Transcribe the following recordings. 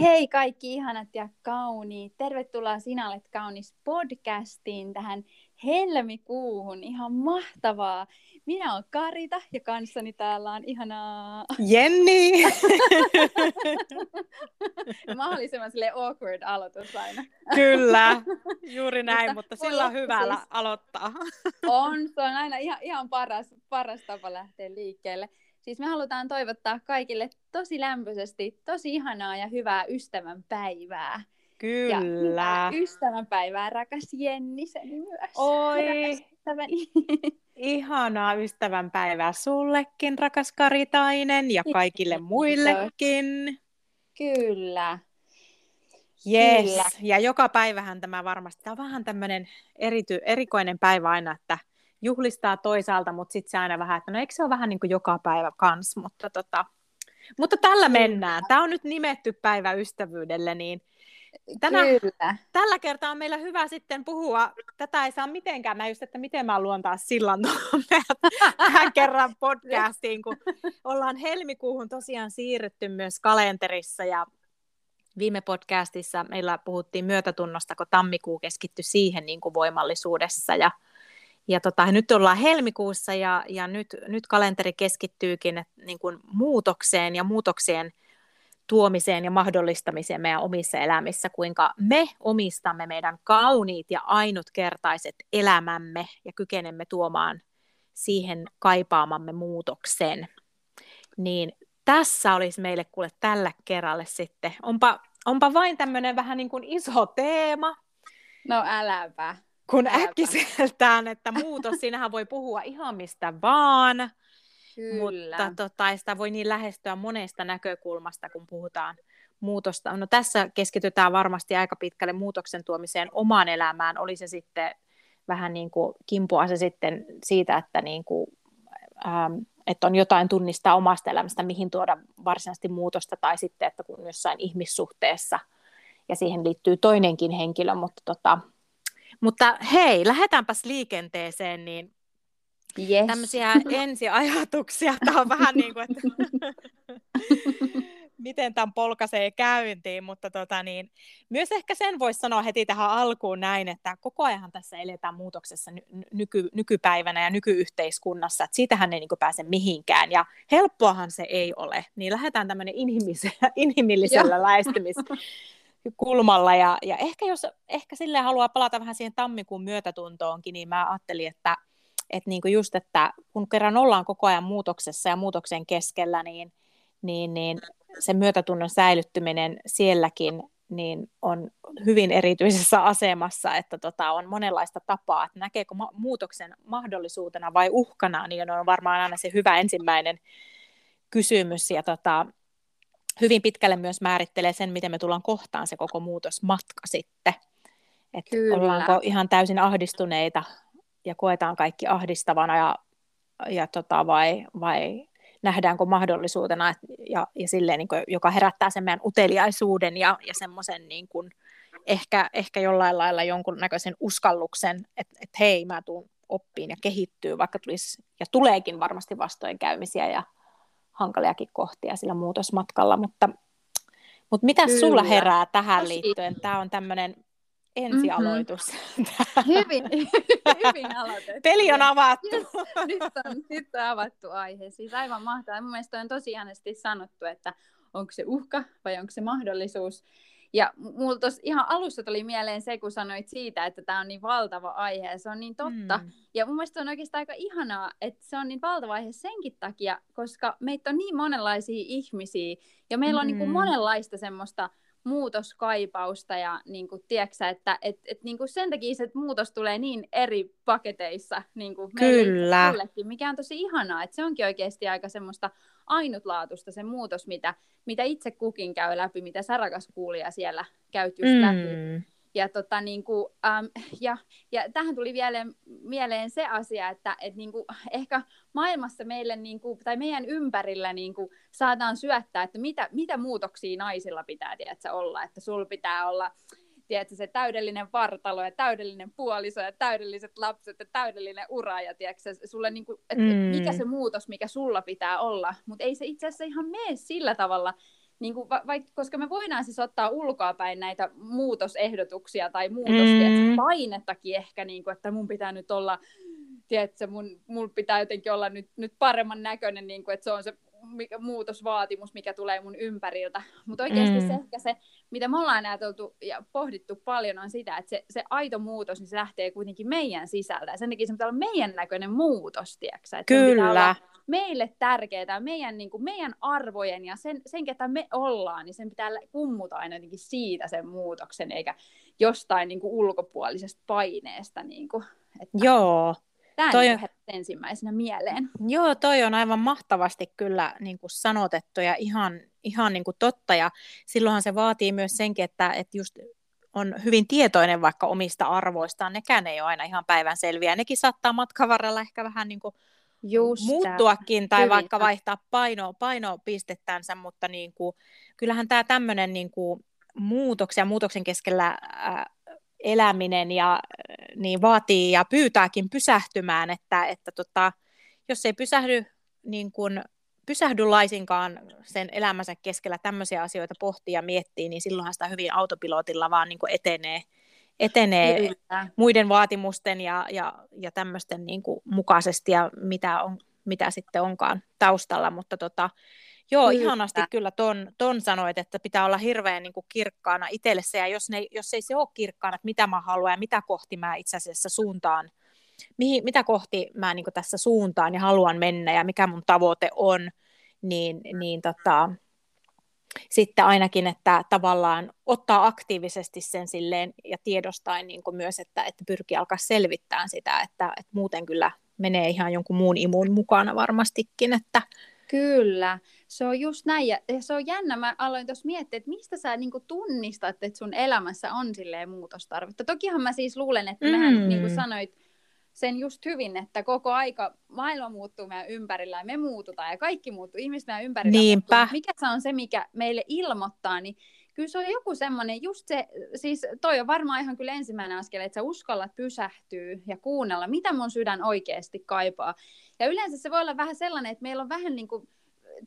Hei kaikki ihanat ja kauniit. Tervetuloa Sinä olet kaunis podcastiin tähän helmikuuhun. Ihan mahtavaa. Minä olen Karita ja kanssani täällä on ihanaa... Jenni! Mahdollisimman sille awkward aloitus aina. Kyllä, juuri näin, mutta, mutta sillä on hyvä siis... aloittaa. on, se on aina ihan, ihan paras, paras tapa lähteä liikkeelle. Siis me halutaan toivottaa kaikille tosi lämpöisesti, tosi ihanaa ja hyvää ystävänpäivää. Kyllä. Ja ystävänpäivää, rakas Jennisen myös. Oi, ystäväni. ihanaa ystävänpäivää sullekin, rakas Karitainen, ja kaikille muillekin. Kyllä. Yes. Kyllä. Ja joka päivähän tämä varmasti, tämä on vähän tämmöinen erity, erikoinen päivä aina, että juhlistaa toisaalta, mutta sitten se aina vähän, että no eikö se ole vähän niin kuin joka päivä kans, mutta, tota, mutta tällä mennään. Tämä on nyt nimetty päivä ystävyydelle, niin tänä, Kyllä. tällä kertaa on meillä hyvä sitten puhua, tätä ei saa mitenkään, mä just, että miten mä luon taas sillan tähän kerran podcastiin, kun ollaan helmikuuhun tosiaan siirretty myös kalenterissa ja viime podcastissa meillä puhuttiin myötätunnosta, kun tammikuu keskittyi siihen niin kuin voimallisuudessa ja ja tota, nyt ollaan helmikuussa ja, ja nyt, nyt kalenteri keskittyykin et, niin kuin muutokseen ja muutoksien tuomiseen ja mahdollistamiseen meidän omissa elämissä, kuinka me omistamme meidän kauniit ja ainutkertaiset elämämme ja kykenemme tuomaan siihen kaipaamamme muutoksen. Niin tässä olisi meille kuule tällä kerralle sitten. Onpa, onpa vain tämmöinen vähän niin kuin iso teema. No äläpä kun äkkiseltään, että muutos, siinähän voi puhua ihan mistä vaan, Kyllä. mutta tota, sitä voi niin lähestyä monesta näkökulmasta, kun puhutaan muutosta. No tässä keskitytään varmasti aika pitkälle muutoksen tuomiseen omaan elämään, oli se sitten vähän niin kuin kimpua se sitten siitä, että, niin kuin, ähm, että on jotain tunnistaa omasta elämästä, mihin tuoda varsinaisesti muutosta, tai sitten, että kun jossain ihmissuhteessa, ja siihen liittyy toinenkin henkilö, mutta tota, mutta hei, lähdetäänpäs liikenteeseen, niin yes. tämmöisiä ensiajatuksia. Tämä on vähän niin kuin, että miten tämän polkaisee käyntiin, mutta tota niin, myös ehkä sen voisi sanoa heti tähän alkuun näin, että koko ajan tässä eletään muutoksessa nyky, nykypäivänä ja nykyyhteiskunnassa, että siitähän ei niin pääse mihinkään ja helppoahan se ei ole, niin lähdetään tämmöinen inhimillisellä, inhimillisellä lähestymis kulmalla. Ja, ja ehkä jos ehkä sille haluaa palata vähän siihen tammikuun myötätuntoonkin, niin mä ajattelin, että, että niin kuin just, että kun kerran ollaan koko ajan muutoksessa ja muutoksen keskellä, niin, niin, niin se myötätunnon säilyttyminen sielläkin niin on hyvin erityisessä asemassa, että tota, on monenlaista tapaa, että näkeekö ma- muutoksen mahdollisuutena vai uhkana, niin on varmaan aina se hyvä ensimmäinen kysymys. Ja tota, hyvin pitkälle myös määrittelee sen, miten me tullaan kohtaan se koko muutosmatka sitten. Että ollaanko ihan täysin ahdistuneita ja koetaan kaikki ahdistavana ja, ja tota, vai, vai nähdäänkö mahdollisuutena et, ja, ja silleen, niin kuin, joka herättää sen meidän uteliaisuuden ja, ja semmoisen niin kuin, ehkä, ehkä jollain lailla jonkunnäköisen uskalluksen, että et, hei, mä tuun oppiin ja kehittyy, vaikka tulisi ja tuleekin varmasti vastoinkäymisiä ja hankaliakin kohtia sillä muutosmatkalla, mutta, mutta mitä Kyllä. sulla herää tähän Tosi. liittyen? Tämä on tämmöinen ensialoitus. Mm-hmm. Hyvin, hyvin aloitettu. Peli on avattu. Yes, nyt, on, nyt on avattu aihe. Siis aivan mahtavaa. Mun mielestä on tosi sanottu, että onko se uhka vai onko se mahdollisuus. Ja mulla tuossa ihan alussa tuli mieleen se, kun sanoit siitä, että tämä on niin valtava aihe, ja se on niin totta. Mm. Ja mun mielestä on oikeastaan aika ihanaa, että se on niin valtava aihe senkin takia, koska meitä on niin monenlaisia ihmisiä, ja meillä on niin kuin mm. monenlaista semmoista muutoskaipausta ja niin kuin, tiedätkö, että et, et, niin kuin sen takia se muutos tulee niin eri paketeissa niin kuin Kyllä. Meillekin, mikä on tosi ihanaa, että se onkin oikeasti aika semmoista ainutlaatuista se muutos, mitä, mitä itse kukin käy läpi, mitä sä rakas kuulija siellä käyt just mm. läpi. Ja, tota, niin kuin, äm, ja, ja tähän tuli vielä mieleen se asia, että et, niin kuin, ehkä maailmassa meille niin kuin, tai meidän ympärillä niin kuin, saadaan syöttää, että mitä, mitä muutoksia naisilla pitää tiedätkö, olla, että sulla pitää olla tiedätkö, se täydellinen vartalo ja täydellinen puoliso ja täydelliset lapset ja täydellinen ura ja tiedätkö, sulle niin kuin, et, mm. mikä se muutos, mikä sulla pitää olla, mutta ei se itse asiassa ihan mene sillä tavalla, niin kuin, va, va, koska me voidaan siis ottaa ulkoapäin näitä muutosehdotuksia tai muutospainettakin mm. ehkä, niin kuin, että mun pitää nyt olla tiedätkö, mun, mun pitää jotenkin olla nyt, nyt paremman näköinen, niin kuin, että se on se muutosvaatimus, mikä tulee mun ympäriltä. Mutta oikeasti mm. se ehkä se, mitä me ollaan ajateltu ja pohdittu paljon, on sitä, että se, se aito muutos, niin se lähtee kuitenkin meidän sisältä. Ja sen takia se pitää olla meidän näköinen muutos, tiedätkö? Että Kyllä. meille tärkeää, meidän, niin kuin, meidän arvojen ja sen, sen, ketä me ollaan, niin sen pitää kummuta aina jotenkin siitä sen muutoksen, eikä jostain niin kuin, ulkopuolisesta paineesta. Niin kuin, että... Joo, Tämä toi... niin ensimmäisenä mieleen. Joo, toi on aivan mahtavasti kyllä niin kuin sanotettu ja ihan, ihan niin kuin totta. Ja silloinhan se vaatii myös senkin, että, että just on hyvin tietoinen vaikka omista arvoistaan. Nekään ei ole aina ihan päivän selviä. Nekin saattaa matkan varrella ehkä vähän niin kuin Just muuttuakin tai hyvin. vaikka vaihtaa paino, painopistettänsä, mutta niin kuin, kyllähän tämä tämmöinen niin kuin muutoksen ja muutoksen keskellä ää, eläminen ja niin vaatii ja pyytääkin pysähtymään, että, että tota, jos ei pysähdy, niin kun, pysähdy laisinkaan sen elämänsä keskellä tämmöisiä asioita pohtii ja miettii, niin silloinhan sitä hyvin autopilotilla vaan niin etenee, etenee Kyllä. muiden vaatimusten ja, ja, ja tämmöisten niin mukaisesti ja mitä, on, mitä sitten onkaan taustalla, mutta tota, Joo, kyllä. ihanasti kyllä ton, ton sanoit, että pitää olla hirveän niin kuin kirkkaana itsellessä, ja jos, ne, jos ei se ole kirkkaana, että mitä mä haluan ja mitä kohti mä itse asiassa suuntaan, mihin, mitä kohti mä niin kuin tässä suuntaan ja haluan mennä ja mikä mun tavoite on, niin, niin tota, sitten ainakin, että tavallaan ottaa aktiivisesti sen silleen ja tiedostain niin kuin myös, että, että pyrkii alkaa selvittää sitä, että, että muuten kyllä menee ihan jonkun muun imun mukana varmastikin, että, Kyllä, se on just näin. Ja se on jännä, mä aloin tuossa miettiä, että mistä sä niinku tunnistat, että sun elämässä on silleen muutostarvetta. Tokihan mä siis luulen, että mm. mehän, niin kuin sanoit sen just hyvin, että koko aika maailma muuttuu meidän ympärillä ja me muututaan ja kaikki muuttuu, ihmiset meidän ympärillä Niinpä. muuttuu. Mikä se on se, mikä meille ilmoittaa, niin kyllä se on joku semmoinen, just se, siis toi on varmaan ihan kyllä ensimmäinen askel, että sä uskallat pysähtyä ja kuunnella, mitä mun sydän oikeasti kaipaa. Ja yleensä se voi olla vähän sellainen, että meillä on vähän niin kuin,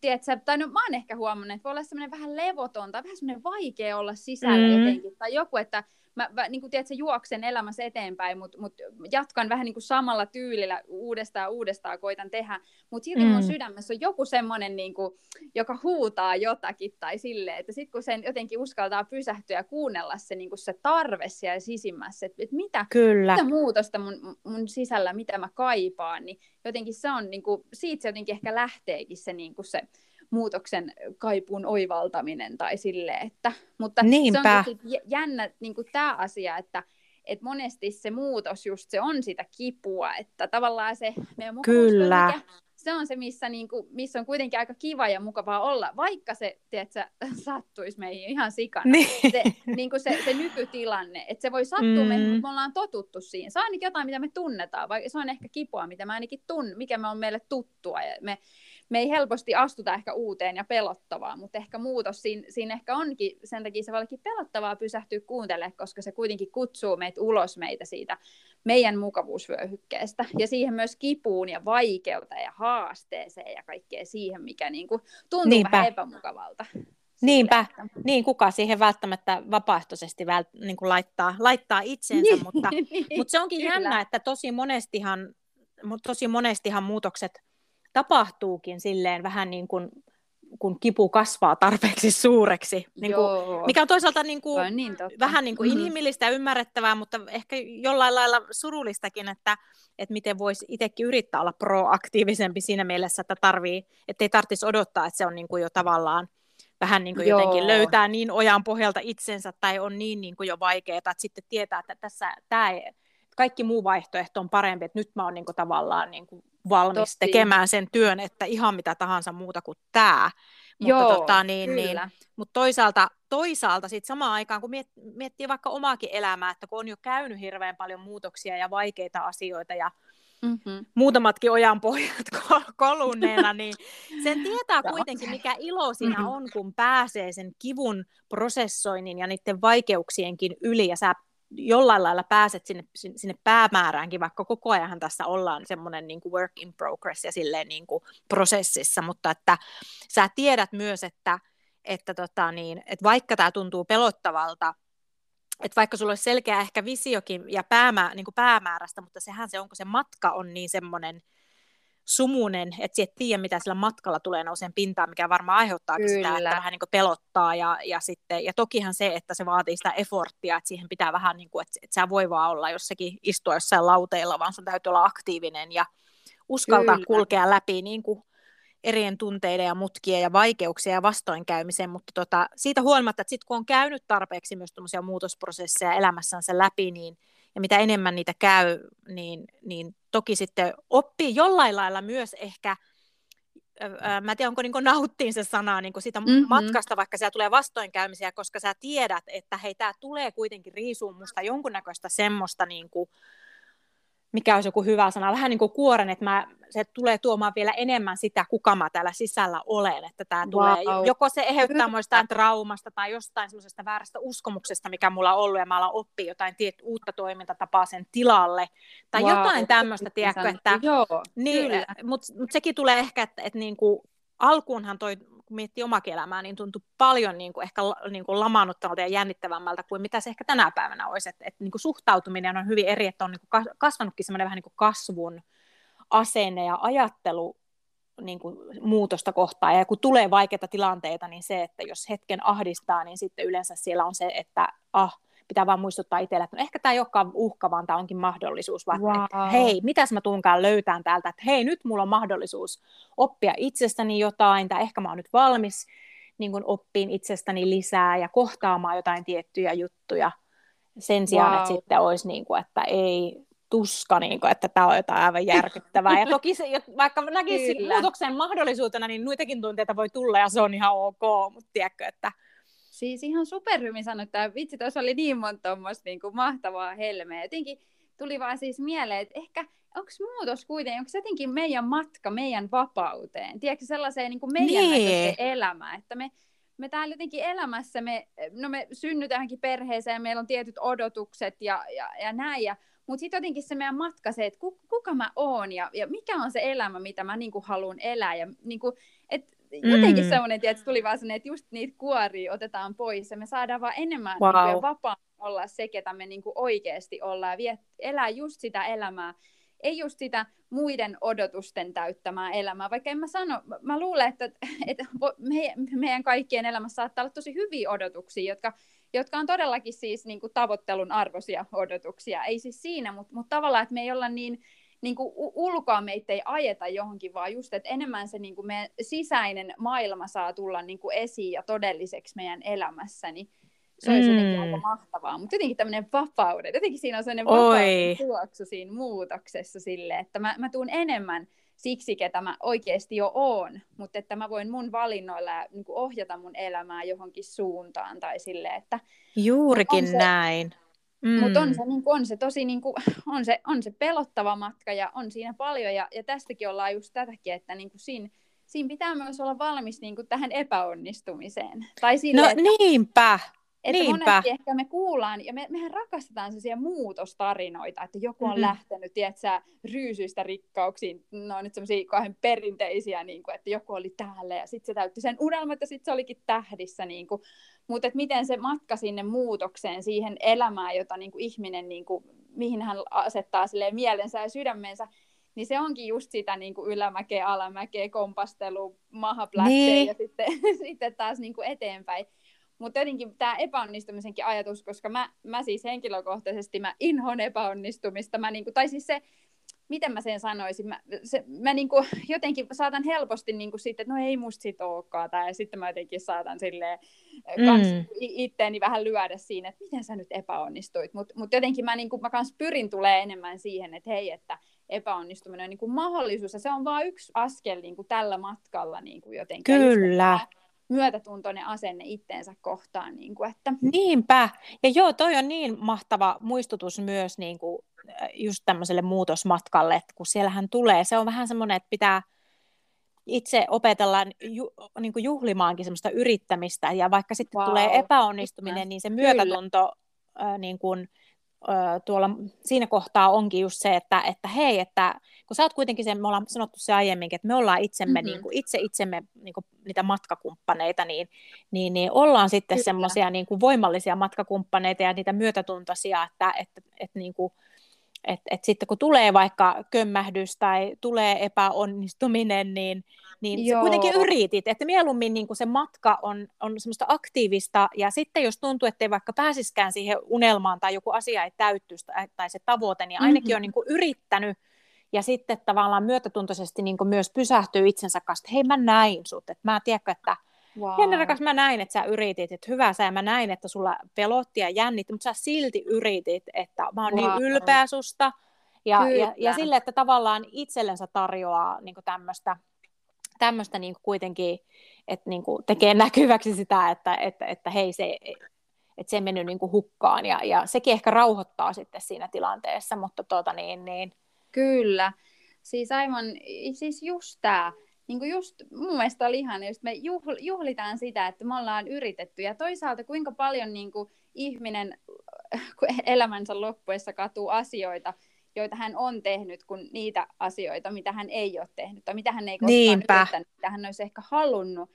tiedätkö, tai no mä oon ehkä huomannut, että voi olla semmoinen vähän levoton tai vähän semmoinen vaikea olla sisällä mm. jotenkin, tai joku, että mä, mä niin kuin tiedät, juoksen elämässä eteenpäin, mutta mut jatkan vähän niin kuin samalla tyylillä uudestaan ja uudestaan koitan tehdä, mutta silti mm. mun sydämessä on joku semmoinen, niin kuin, joka huutaa jotakin tai sille, että sitten kun sen jotenkin uskaltaa pysähtyä ja kuunnella se, niin kuin se tarve siellä sisimmässä, että, että mitä, Kyllä. mitä muutosta mun, mun sisällä, mitä mä kaipaan, niin jotenkin se on, niin kuin, siitä se jotenkin ehkä lähteekin se, niin kuin se muutoksen kaipuun oivaltaminen tai sille, että, mutta Niinpä. se on jännä niin tämä asia, että et monesti se muutos just se on sitä kipua, että tavallaan se meidän Kyllä. Mikä, se on se, missä, niin kuin, missä on kuitenkin aika kiva ja mukavaa olla, vaikka se, tiedätkö, sattuisi meihin ihan sikana. Niin. Se, niin kuin se, se nykytilanne, että se voi sattua mm. meihin, mutta me ollaan totuttu siihen. Se on ainakin jotain, mitä me tunnetaan, vai se on ehkä kipua, mitä mä ainakin tunnen, mikä me on meille tuttua. Ja me, me ei helposti astuta ehkä uuteen ja pelottavaa, mutta ehkä muutos siinä, siinä ehkä onkin, sen takia se voi pelottavaa pysähtyä kuuntelemaan, koska se kuitenkin kutsuu meitä ulos meitä siitä meidän mukavuusvyöhykkeestä ja siihen myös kipuun ja vaikeuteen ja haasteeseen ja kaikkea siihen, mikä niin kuin tuntuu Niinpä. vähän epämukavalta. Niinpä, niin kuka siihen välttämättä vapaaehtoisesti vält, niin kuin laittaa, laittaa itsensä, niin, mutta, niin, mutta se onkin kyllä. jännä, että tosi monestihan, tosi monestihan muutokset tapahtuukin silleen vähän niin kuin kun kipu kasvaa tarpeeksi suureksi, niin kuin, mikä on toisaalta niin kuin, on niin vähän niin kuin mm-hmm. inhimillistä ja ymmärrettävää, mutta ehkä jollain lailla surullistakin, että, että miten voisi itsekin yrittää olla proaktiivisempi siinä mielessä, että tarvii, ei tarvitsisi odottaa, että se on niin kuin jo tavallaan vähän niin kuin jotenkin löytää niin ojan pohjalta itsensä tai on niin, niin kuin jo vaikeaa, että sitten tietää, että tässä tämä ei, kaikki muu vaihtoehto on parempi, että nyt mä oon niin kuin tavallaan niin kuin valmis Totti. tekemään sen työn, että ihan mitä tahansa muuta kuin tämä. Joo, mutta, tota, niin, niin, mutta toisaalta, toisaalta sit samaan aikaan, kun miet, miettii vaikka omaakin elämää, että kun on jo käynyt hirveän paljon muutoksia ja vaikeita asioita ja mm-hmm. muutamatkin ojan pohjat kolunneena, niin sen tietää kuitenkin, mikä ilo siinä mm-hmm. on, kun pääsee sen kivun prosessoinnin ja niiden vaikeuksienkin yli ja sä jollain lailla pääset sinne, sinne päämääräänkin, vaikka koko ajan tässä ollaan semmoinen niin kuin work in progress ja silleen niin kuin prosessissa, mutta että sä tiedät myös, että, että, tota, niin, että vaikka tämä tuntuu pelottavalta, että vaikka sulla olisi selkeä ehkä visiokin ja päämä, niin päämäärästä, mutta sehän se onko se matka on niin semmoinen sumunen, että sä et tiedä, mitä sillä matkalla tulee nouseen pintaan, mikä varmaan aiheuttaa sitä, että vähän niin pelottaa. Ja, ja, sitten, ja tokihan se, että se vaatii sitä efforttia, että siihen pitää vähän, niin kuin, että, että sä voi vaan olla jossakin istua jossain lauteilla, vaan sun täytyy olla aktiivinen ja uskaltaa Kyllä. kulkea läpi niin kuin erien tunteiden ja mutkien ja vaikeuksia ja vastoinkäymisen, mutta tota, siitä huolimatta, että sitten kun on käynyt tarpeeksi myös muutosprosesseja elämässänsä läpi, niin ja mitä enemmän niitä käy, niin, niin toki sitten oppii jollain lailla myös ehkä, ää, mä en tiedä onko niin nauttiin se sana niin siitä mm-hmm. matkasta, vaikka siellä tulee vastoinkäymisiä, koska sä tiedät, että hei, tämä tulee kuitenkin riisuun musta jonkunnäköistä semmoista niin kuin, mikä olisi joku hyvä sana, vähän niin kuin kuoren, että mä, se tulee tuomaan vielä enemmän sitä, kuka mä täällä sisällä olen, että tämä wow. tulee, joko se eheyttää mua jostain traumasta tai jostain semmoisesta väärästä uskomuksesta, mikä mulla on ollut, ja mä alan oppia jotain tiet, uutta toimintatapaa sen tilalle, tai wow. jotain tämmöistä, tiedätkö, että, Joo, niin, mutta mut sekin tulee ehkä, että, että niin kuin, alkuunhan toi kun miettii omakin elämää, niin tuntui paljon niin kuin ehkä niin kuin lamaannuttavalta ja jännittävämmältä kuin mitä se ehkä tänä päivänä olisi. Että, että niin kuin suhtautuminen on hyvin eri, että on niin kuin kasvanutkin semmoinen vähän niin kuin kasvun asenne ja ajattelu niin kuin muutosta kohtaan. Ja kun tulee vaikeita tilanteita, niin se, että jos hetken ahdistaa, niin sitten yleensä siellä on se, että ah, pitää vaan muistuttaa itsellä, että no ehkä tämä ei olekaan uhka, vaan tämä onkin mahdollisuus, vaan wow. että hei, mitäs mä tuunkaan löytään täältä, että hei, nyt mulla on mahdollisuus oppia itsestäni jotain, tai ehkä mä oon nyt valmis niin kun oppiin itsestäni lisää ja kohtaamaan jotain tiettyjä juttuja sen sijaan, wow. että sitten olisi niin kuin, että ei tuska, niin kuin, että tämä on jotain aivan järkyttävää. Ja toki se, vaikka näkisi Kyllä. muutoksen mahdollisuutena, niin noitakin tunteita voi tulla ja se on ihan ok, mutta tiedätkö, että Siis ihan superhyvin että Vitsi, tuossa oli niin monta tuommoista niin kuin mahtavaa helmeä. Jotenkin tuli vaan siis mieleen, että ehkä onko muutos kuitenkin, onko se jotenkin meidän matka meidän vapauteen? Tiedätkö sellaiseen niin kuin meidän niin. elämä, että me, me täällä jotenkin elämässä, me, no me synnytäänkin perheeseen ja meillä on tietyt odotukset ja, ja, ja näin, ja, mutta sitten jotenkin se meidän matka, se, että kuka mä oon ja, ja mikä on se elämä, mitä mä niin kuin haluan elää. Ja niin kuin, et jotenkin mm. semmoinen, että tuli vaan sellainen, että just niitä kuoria otetaan pois ja me saadaan vaan enemmän wow. niin vapaa olla se, ketä me niin kuin oikeasti ollaan ja viet, elää just sitä elämää, ei just sitä muiden odotusten täyttämää elämää, vaikka en mä sano, mä luulen, että, että meidän, meidän kaikkien elämässä saattaa olla tosi hyviä odotuksia, jotka, jotka on todellakin siis niin kuin tavoittelun arvoisia odotuksia, ei siis siinä, mutta, mutta tavallaan, että me ei olla niin niin kuin ulkoa meitä ei ajeta johonkin, vaan just, että enemmän se niin kuin meidän sisäinen maailma saa tulla niin kuin esiin ja todelliseksi meidän elämässä, niin se olisi mm. jotenkin aika mahtavaa. Mutta jotenkin tämmöinen vapauden, jotenkin siinä on sellainen vapauden tuoksu siinä muutoksessa sille, että mä, mä tuun enemmän siksi, ketä mä oikeasti jo oon, mutta että mä voin mun valinnoilla niin ohjata mun elämää johonkin suuntaan tai sille, että... Juurikin se, näin. Mm. Mutta on se, niin on se tosi niin kuin, on se, on se pelottava matka ja on siinä paljon ja, ja tästäkin ollaan just tätäkin, että niin kuin siinä, siinä pitää myös olla valmis niin kuin tähän epäonnistumiseen. Tai sille, no että, niinpä, että Niinpä. monesti ehkä me kuullaan, ja me, mehän rakastetaan sellaisia muutostarinoita, että joku on mm-hmm. lähtenyt, tiedätkö, ryysyistä rikkauksiin, no nyt semmoisia kauhean perinteisiä, niin kuin, että joku oli täällä, ja sitten se täytti sen unelmat, ja sitten se olikin tähdissä, niin kuin, mutta että miten se matka sinne muutokseen, siihen elämään, jota niin kuin ihminen, niin kuin, mihin hän asettaa mielensä ja sydämensä, niin se onkin just sitä niin kuin ylämäkeä, alamäkeä, kompastelu, mahaplätsejä niin. ja sitten, sitten taas niin kuin eteenpäin. Mutta jotenkin tämä epäonnistumisenkin ajatus, koska mä, mä siis henkilökohtaisesti mä inhon epäonnistumista, mä niinku, tai siis se, miten mä sen sanoisin, mä, se, mä niinku, jotenkin saatan helposti niinku sitten, että no ei musta sit olekaan, tai sitten mä jotenkin saatan silleen kans mm. itteeni vähän lyödä siinä, että miten sä nyt epäonnistuit, mutta mut jotenkin mä, niinku, mä kans pyrin tulee enemmän siihen, että hei, että epäonnistuminen on niinku mahdollisuus, ja se on vain yksi askel niinku tällä matkalla niinku jotenkin. Kyllä. Just, myötätuntoinen asenne itteensä kohtaan. Niin kuin, että... Niinpä. Ja joo, toi on niin mahtava muistutus myös niin kuin, äh, just tämmöiselle muutosmatkalle, että kun siellähän tulee, se on vähän semmoinen, että pitää itse opetella ju, niin kuin juhlimaankin semmoista yrittämistä, ja vaikka sitten wow. tulee epäonnistuminen, niin se myötätunto äh, niin kuin, tuolla siinä kohtaa onkin just se, että, että hei, että kun sä oot kuitenkin sen, me ollaan sanottu se aiemminkin, että me ollaan itsemme, mm-hmm. niin kuin, itse itsemme niin kuin, niitä matkakumppaneita, niin, niin, niin ollaan sitten semmoisia niin voimallisia matkakumppaneita ja niitä myötätuntoisia, että, että, että niin kuin, et, et sitten kun tulee vaikka kömmähdys tai tulee epäonnistuminen, niin, niin sä kuitenkin yritit, että mieluummin niin se matka on, on semmoista aktiivista, ja sitten jos tuntuu, että ei vaikka pääsiskään siihen unelmaan tai joku asia ei täyttyisi tai se tavoite, niin ainakin mm-hmm. on niin yrittänyt, ja sitten tavallaan myötätuntoisesti niin myös pysähtyy itsensä kanssa, että hei mä näin sut, että mä tiedän, että Wow. Jenni rakas, mä näin, että sä yritit, että hyvä sä, ja mä näin, että sulla pelotti ja jännitti, mutta sä silti yritit, että mä oon niin wow. niin ylpeä susta. Ja, ja, ja sille, että tavallaan itsellensä tarjoaa niin tämmöistä tämmöistä niin kuitenkin, että niin tekee näkyväksi sitä, että, että, että hei se, että se ei mennyt niin hukkaan ja, ja sekin ehkä rauhoittaa sitten siinä tilanteessa, mutta tuota niin, niin... Kyllä, siis aivan, siis just tämä, niin kuin just mun mielestä oli ihan, just me juhlitaan sitä, että me ollaan yritetty ja toisaalta kuinka paljon niin kuin ihminen elämänsä loppuessa katuu asioita, joita hän on tehnyt, kuin niitä asioita, mitä hän ei ole tehnyt tai mitä hän ei koskaan Niinpä. yrittänyt, mitä hän olisi ehkä halunnut.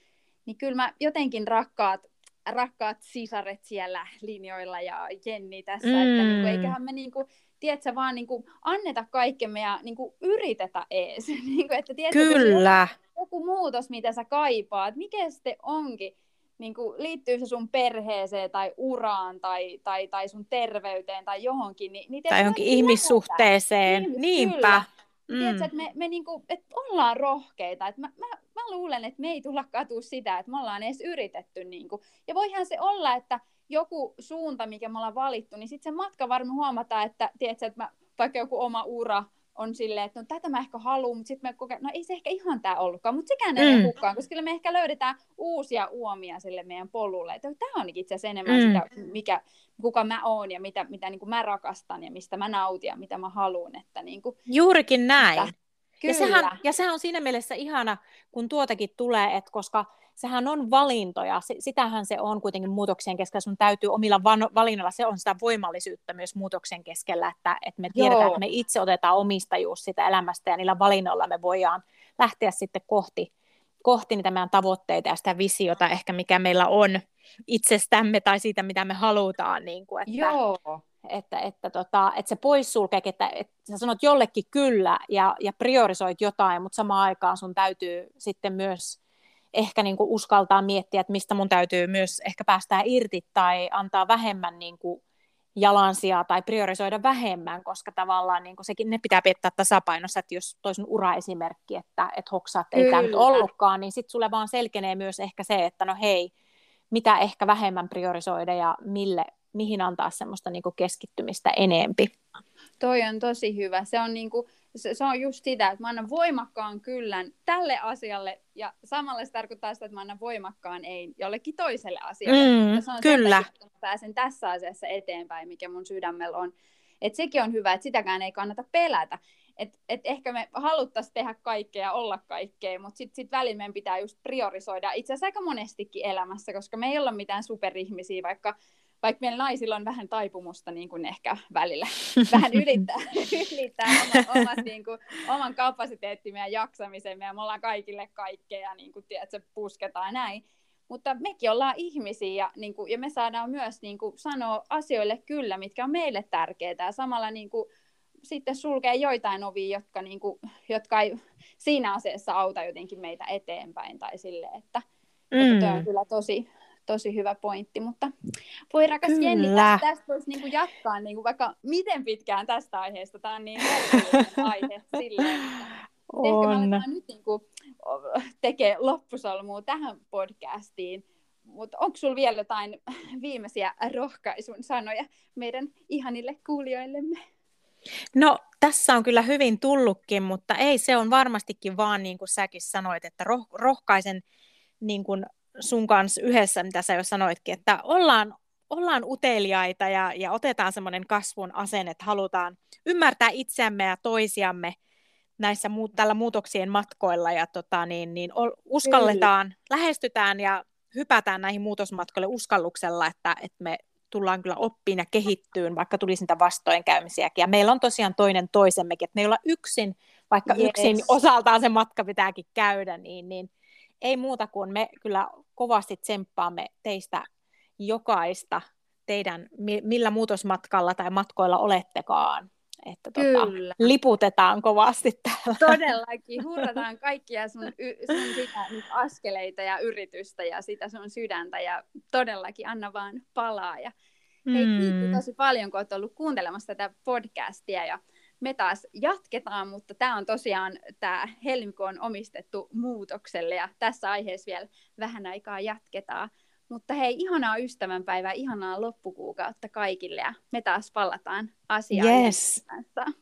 Niin kyllä mä jotenkin rakkaat, rakkaat sisaret siellä linjoilla ja Jenni tässä, mm. että niin kuin, eiköhän me niin kuin, tiedätkö, vaan niin kuin, anneta kaikkemme ja niin kuin, yritetä ees. niin kuin, että, tiedätkö, Kyllä. Joku muutos, mitä sä kaipaat, mikä se onkin, niin kuin, liittyy se sun perheeseen tai uraan tai, tai, tai sun terveyteen tai johonkin. Niin, niin tai johonkin ihmissuhteeseen, Ihmis, niinpä. Kyllä. Mm. Tiedätkö, että me, me niinku, että ollaan rohkeita. Että mä, mä, mä luulen, että me ei tulla katua sitä, että me ollaan edes yritetty. Niinku. Ja voihan se olla, että joku suunta, mikä me ollaan valittu, niin sitten se matka varmaan huomataan, että, tiedätkö, että mä, vaikka joku oma ura on silleen, että no tätä mä ehkä haluan, mutta sitten me koke... no ei se ehkä ihan tämä ollutkaan, mutta sekään ei mm. hukkaan, koska me ehkä löydetään uusia uomia sille meidän polulle. Että tämä on itse asiassa enemmän mm. sitä, mikä, kuka mä oon ja mitä, mitä niin kuin mä rakastan ja mistä mä nautin ja mitä mä haluan. Että niin kuin, Juurikin näin. Että, ja sehän, ja sehän on siinä mielessä ihana, kun tuotakin tulee, että koska sehän on valintoja, sitähän se on kuitenkin muutoksien keskellä, sun täytyy omilla valinnoilla, se on sitä voimallisuutta myös muutoksen keskellä, että, että me tiedetään, Joo. että me itse otetaan omistajuus sitä elämästä ja niillä valinnoilla me voidaan lähteä sitten kohti, kohti niitä meidän tavoitteita ja sitä visiota ehkä, mikä meillä on itsestämme tai siitä, mitä me halutaan. Niin kuin, että, Joo että, että, tota, että se poissulkee, että, että sä sanot jollekin kyllä ja, ja priorisoit jotain, mutta samaan aikaan sun täytyy sitten myös ehkä niin kuin uskaltaa miettiä, että mistä mun täytyy myös ehkä päästää irti tai antaa vähemmän niin kuin jalansia tai priorisoida vähemmän, koska tavallaan niin kuin sekin ne pitää piettää tasapainossa, että jos toisen ura-esimerkki, että, että hoksaat ei tämä nyt ollutkaan, niin sitten sulle vaan selkenee myös ehkä se, että no hei, mitä ehkä vähemmän priorisoida ja mille, mihin antaa semmoista niin kuin keskittymistä enempi. Toi on tosi hyvä. Se on, niin kuin, se, se on just sitä, että mä annan voimakkaan kyllän tälle asialle ja samalla se tarkoittaa sitä, että mä annan voimakkaan ei jollekin toiselle asialle. Mm, se on kyllä. Sen takia, että pääsen tässä asiassa eteenpäin, mikä mun sydämellä on. Et sekin on hyvä, että sitäkään ei kannata pelätä. Et, et ehkä me haluttaisiin tehdä kaikkea ja olla kaikkea, mutta sitten sit välillä meidän pitää just priorisoida itse asiassa aika monestikin elämässä, koska me ei olla mitään superihmisiä, vaikka vaikka meillä naisilla on vähän taipumusta niin kuin ehkä välillä. Vähän ylittää, ylittää oman, omat, niin kuin, oman kapasiteettimme ja jaksamisemme, ja me ollaan kaikille kaikkea, niin kuin, tiedät, se pusketaan näin. Mutta mekin ollaan ihmisiä, ja, niin kuin, ja me saadaan myös niin kuin, sanoa asioille kyllä, mitkä on meille tärkeitä, ja samalla niin kuin, sitten sulkee joitain ovia, jotka, niin kuin, jotka ei siinä asiassa auta jotenkin meitä eteenpäin, tai sille, että, mm. että on kyllä tosi, tosi hyvä pointti, mutta voi rakas Kyllä. Jenni, tästä, tästä voisi niinku jatkaa niinku vaikka miten pitkään tästä aiheesta. Tämä on niin aihe silleen, että on. ehkä me nyt niinku tekee loppusolmua tähän podcastiin, mutta onko sinulla vielä jotain viimeisiä rohkaisun sanoja meidän ihanille kuulijoillemme? No tässä on kyllä hyvin tullutkin, mutta ei se on varmastikin vaan niin kuin säkin sanoit, että roh- rohkaisen niin kuin sun kanssa yhdessä, mitä sä jo sanoitkin, että ollaan, ollaan uteliaita ja, ja otetaan semmoinen kasvun asenne, että halutaan ymmärtää itseämme ja toisiamme näissä muut, tällä muutoksien matkoilla ja tota, niin, niin uskalletaan, Kyllä. lähestytään ja hypätään näihin muutosmatkoille uskalluksella, että, että me tullaan kyllä oppiin ja kehittyyn, vaikka tulisi niitä vastoinkäymisiäkin. Ja meillä on tosiaan toinen toisemmekin, että me ei olla yksin, vaikka yes. yksin osaltaan se matka pitääkin käydä, niin, niin ei muuta kuin me kyllä kovasti tsemppaamme teistä jokaista teidän, millä muutosmatkalla tai matkoilla olettekaan. Että tota, liputetaan kovasti täällä. Todellakin, hurrataan kaikkia sun, y- sun sitä, askeleita ja yritystä ja sitä sun sydäntä ja todellakin anna vaan palaa. Ja hei, mm. kiitos tosi paljon, kun olet ollut kuuntelemassa tätä podcastia ja me taas jatketaan, mutta tämä on tosiaan, tämä helmikuu on omistettu muutokselle ja tässä aiheessa vielä vähän aikaa jatketaan. Mutta hei, ihanaa ystävänpäivää, ihanaa loppukuukautta kaikille ja me taas palataan asiaan. Yes.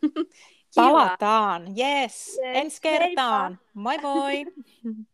Palataan, yes. yes. Ensi kertaan. Moi moi.